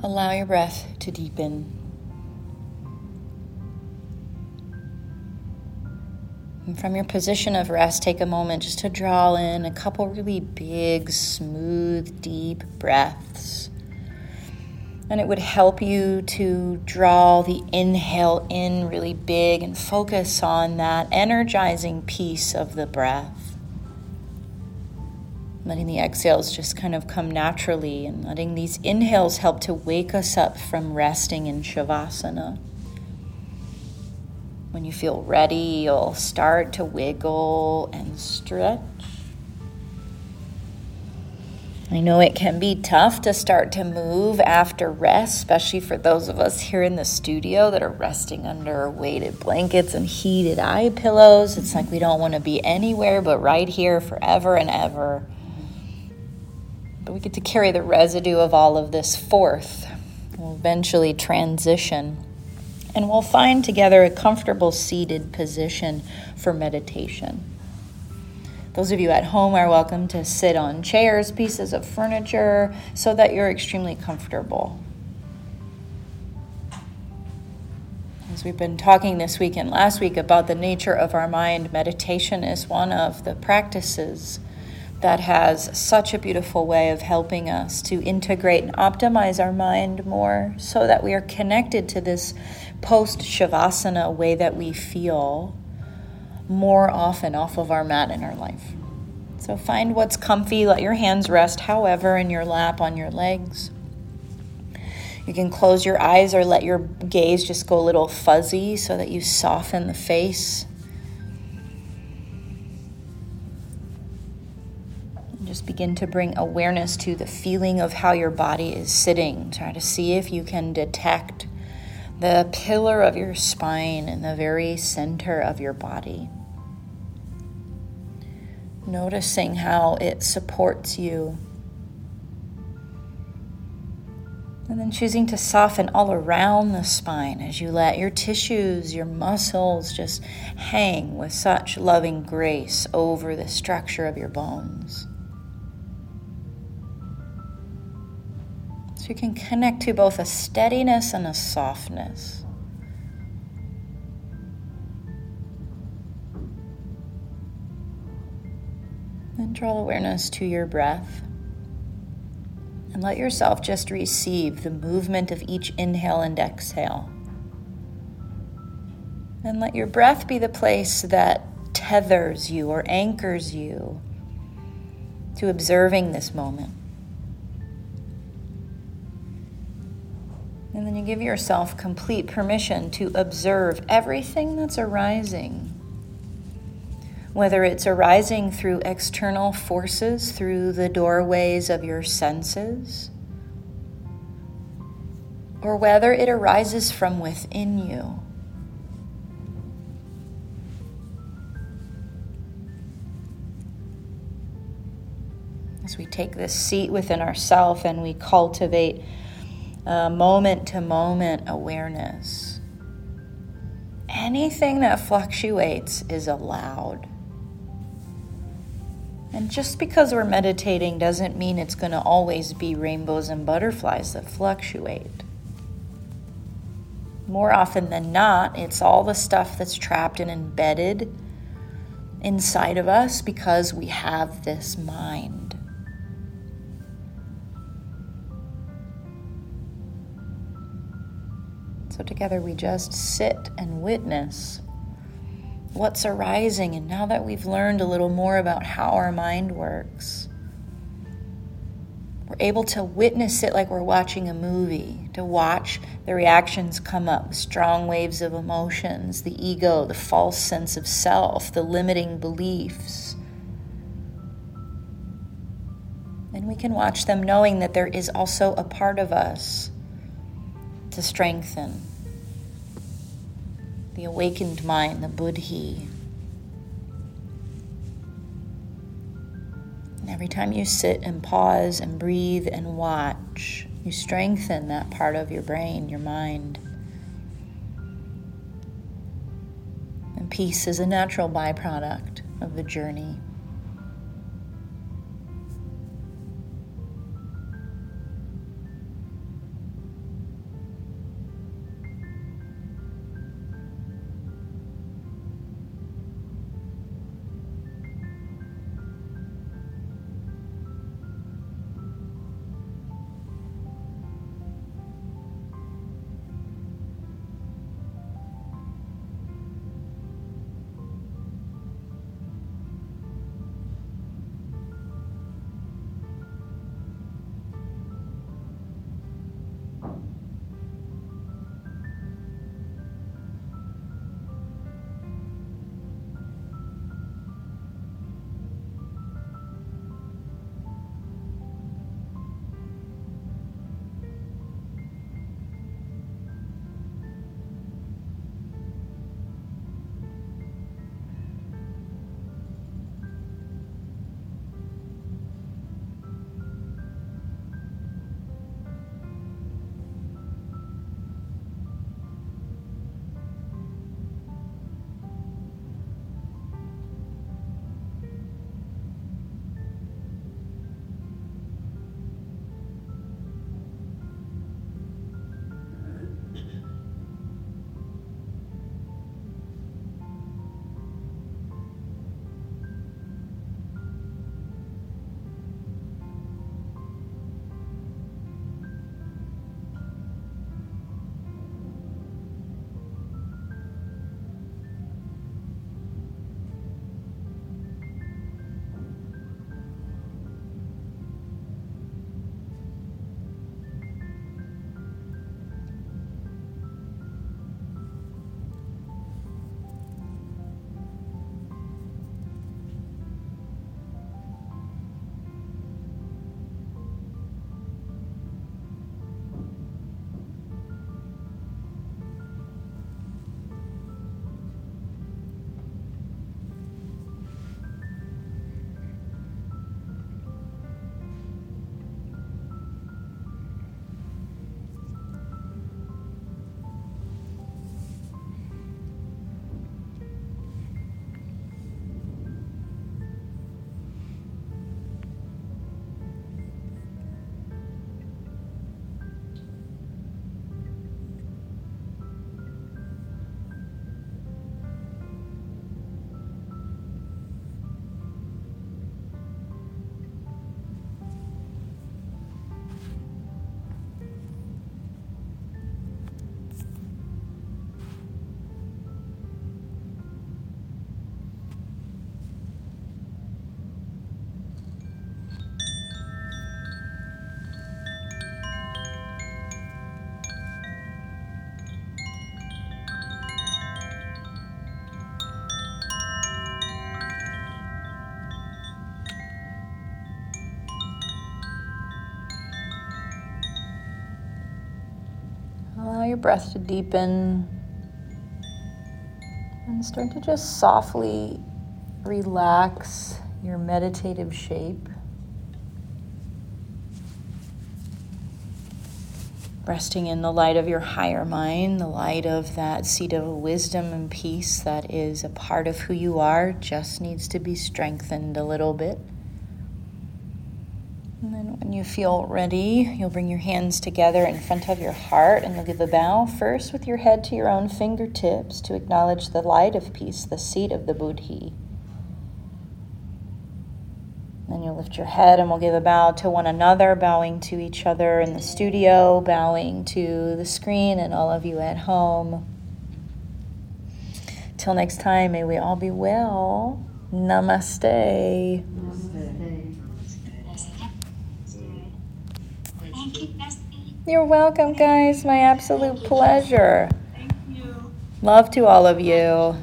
Allow your breath to deepen. And from your position of rest, take a moment just to draw in a couple really big, smooth, deep breaths. And it would help you to draw the inhale in really big and focus on that energizing piece of the breath. Letting the exhales just kind of come naturally and letting these inhales help to wake us up from resting in Shavasana. When you feel ready, you'll start to wiggle and stretch. I know it can be tough to start to move after rest, especially for those of us here in the studio that are resting under weighted blankets and heated eye pillows. It's like we don't want to be anywhere but right here forever and ever. We get to carry the residue of all of this forth. We'll eventually transition and we'll find together a comfortable seated position for meditation. Those of you at home are welcome to sit on chairs, pieces of furniture, so that you're extremely comfortable. As we've been talking this week and last week about the nature of our mind, meditation is one of the practices that has such a beautiful way of helping us to integrate and optimize our mind more so that we are connected to this post Shavasana way that we feel more often off of our mat in our life. So find what's comfy, let your hands rest however in your lap on your legs. You can close your eyes or let your gaze just go a little fuzzy so that you soften the face. Begin to bring awareness to the feeling of how your body is sitting. Try to see if you can detect the pillar of your spine in the very center of your body. Noticing how it supports you. And then choosing to soften all around the spine as you let your tissues, your muscles just hang with such loving grace over the structure of your bones. You can connect to both a steadiness and a softness. Then draw awareness to your breath. And let yourself just receive the movement of each inhale and exhale. And let your breath be the place that tethers you or anchors you to observing this moment. And then you give yourself complete permission to observe everything that's arising. Whether it's arising through external forces, through the doorways of your senses, or whether it arises from within you. As we take this seat within ourself and we cultivate moment to moment awareness. Anything that fluctuates is allowed. And just because we're meditating doesn't mean it's going to always be rainbows and butterflies that fluctuate. More often than not, it's all the stuff that's trapped and embedded inside of us because we have this mind. So together we just sit and witness what's arising. And now that we've learned a little more about how our mind works, we're able to witness it like we're watching a movie, to watch the reactions come up, strong waves of emotions, the ego, the false sense of self, the limiting beliefs. And we can watch them knowing that there is also a part of us to strengthen the awakened mind, the buddhi. And every time you sit and pause and breathe and watch, you strengthen that part of your brain, your mind. And peace is a natural byproduct of the journey. Your breath to deepen. And start to just softly relax your meditative shape. Resting in the light of your higher mind, the light of that seat of wisdom and peace that is a part of who you are, just needs to be strengthened a little bit. When you feel ready, you'll bring your hands together in front of your heart and you'll give a bow first with your head to your own fingertips to acknowledge the light of peace, the seat of the Buddhi. Then you'll lift your head and we'll give a bow to one another, bowing to each other in the studio, bowing to the screen and all of you at home. Till next time, may we all be well. Namaste. Thank you, Bessie. You're welcome, guys. My absolute pleasure. Thank you. Love to all of you.